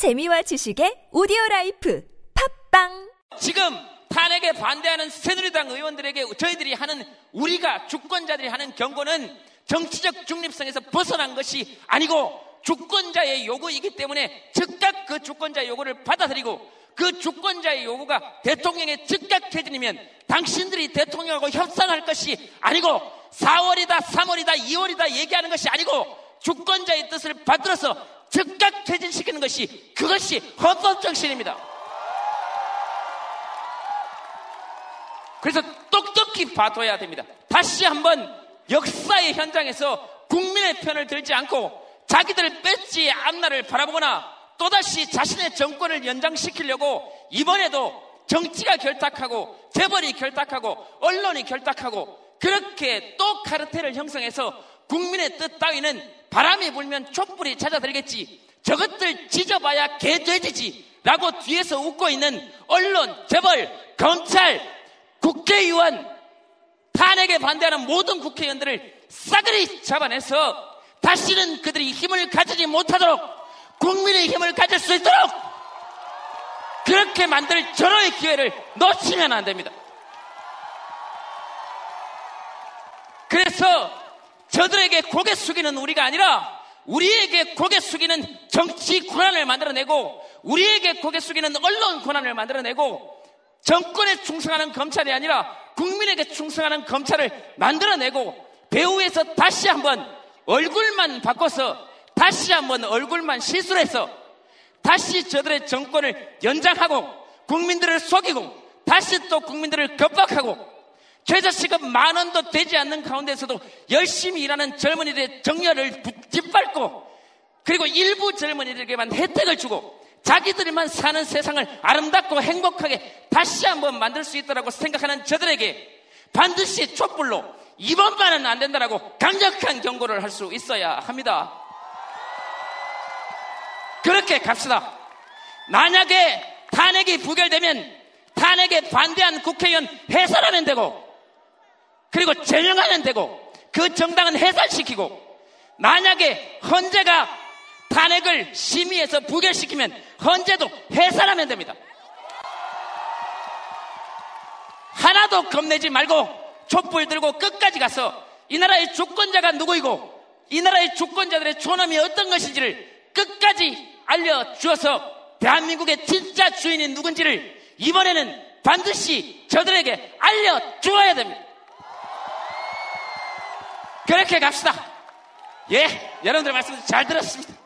재미와 지식의 오디오 라이프 팟빵! 지금 탄핵에 반대하는 새누리당 의원들에게 저희들이 하는 우리가 주권자들이 하는 경고는 정치적 중립성에서 벗어난 것이 아니고 주권자의 요구이기 때문에 즉각 그 주권자의 요구를 받아들이고 그 주권자의 요구가 대통령의 즉각 퇴진이면 당신들이 대통령하고 협상할 것이 아니고 4월이다, 3월이다, 2월이다 얘기하는 것이 아니고 주권자의 뜻을 받들어서 퇴진시키는 것이 그것이 헌법 정신입니다. 그래서 똑똑히 봐둬야 됩니다. 다시 한번 역사의 현장에서 국민의 편을 들지 않고 자기들 뺏지 앞날을 바라보거나 또다시 자신의 정권을 연장시키려고 이번에도 정치가 결탁하고 재벌이 결탁하고 언론이 결탁하고 그렇게 또 카르텔을 형성해서 국민의 뜻 따위는 바람이 불면 촛불이 찾아들겠지 저것들 찢어봐야 개돼지지 라고 뒤에서 웃고 있는 언론, 재벌, 검찰, 국회의원, 탄핵에 반대하는 모든 국회의원들을 싸그리 잡아내서 다시는 그들이 힘을 가지지 못하도록 국민의 힘을 가질 수 있도록 그렇게 만들 전화의 기회를 놓치면 안 됩니다. 그래서 저들에게 고개 숙이는 우리가 아니라 우리에게 고개 숙이는 정치 권한을 만들어내고 우리에게 고개 숙이는 언론 권한을 만들어내고 정권에 충성하는 검찰이 아니라 국민에게 충성하는 검찰을 만들어내고 배후에서 다시 한번 얼굴만 바꿔서 다시 한번 얼굴만 시술해서 다시 저들의 정권을 연장하고 국민들을 속이고 다시 또 국민들을 겁박하고 최저시급 만 원도 되지 않는 가운데서도 열심히 일하는 젊은이들의 정열을 짓밟고 그리고 일부 젊은이들에게만 혜택을 주고 자기들만 사는 세상을 아름답고 행복하게 다시 한번 만들 수 있다고 생각하는 저들에게 반드시 촛불로 이번만은 안 된다라고 강력한 경고를 할 수 있어야 합니다. 그렇게 갑시다. 만약에 탄핵이 부결되면 탄핵에 반대한 국회의원 해산하면 되고 그리고 제명하면 되고 그 정당은 해산시키고 만약에 헌재가 탄핵을 심의해서 부결시키면 헌재도 해산하면 됩니다. 하나도 겁내지 말고 촛불 들고 끝까지 가서 이 나라의 주권자가 누구이고 이 나라의 주권자들의 존엄이 어떤 것인지를 끝까지 알려주어서 대한민국의 진짜 주인이 누군지를 이번에는 반드시 저들에게 알려주어야 됩니다. 그렇게 갑시다. 예, 여러분들 말씀 잘 들었습니다.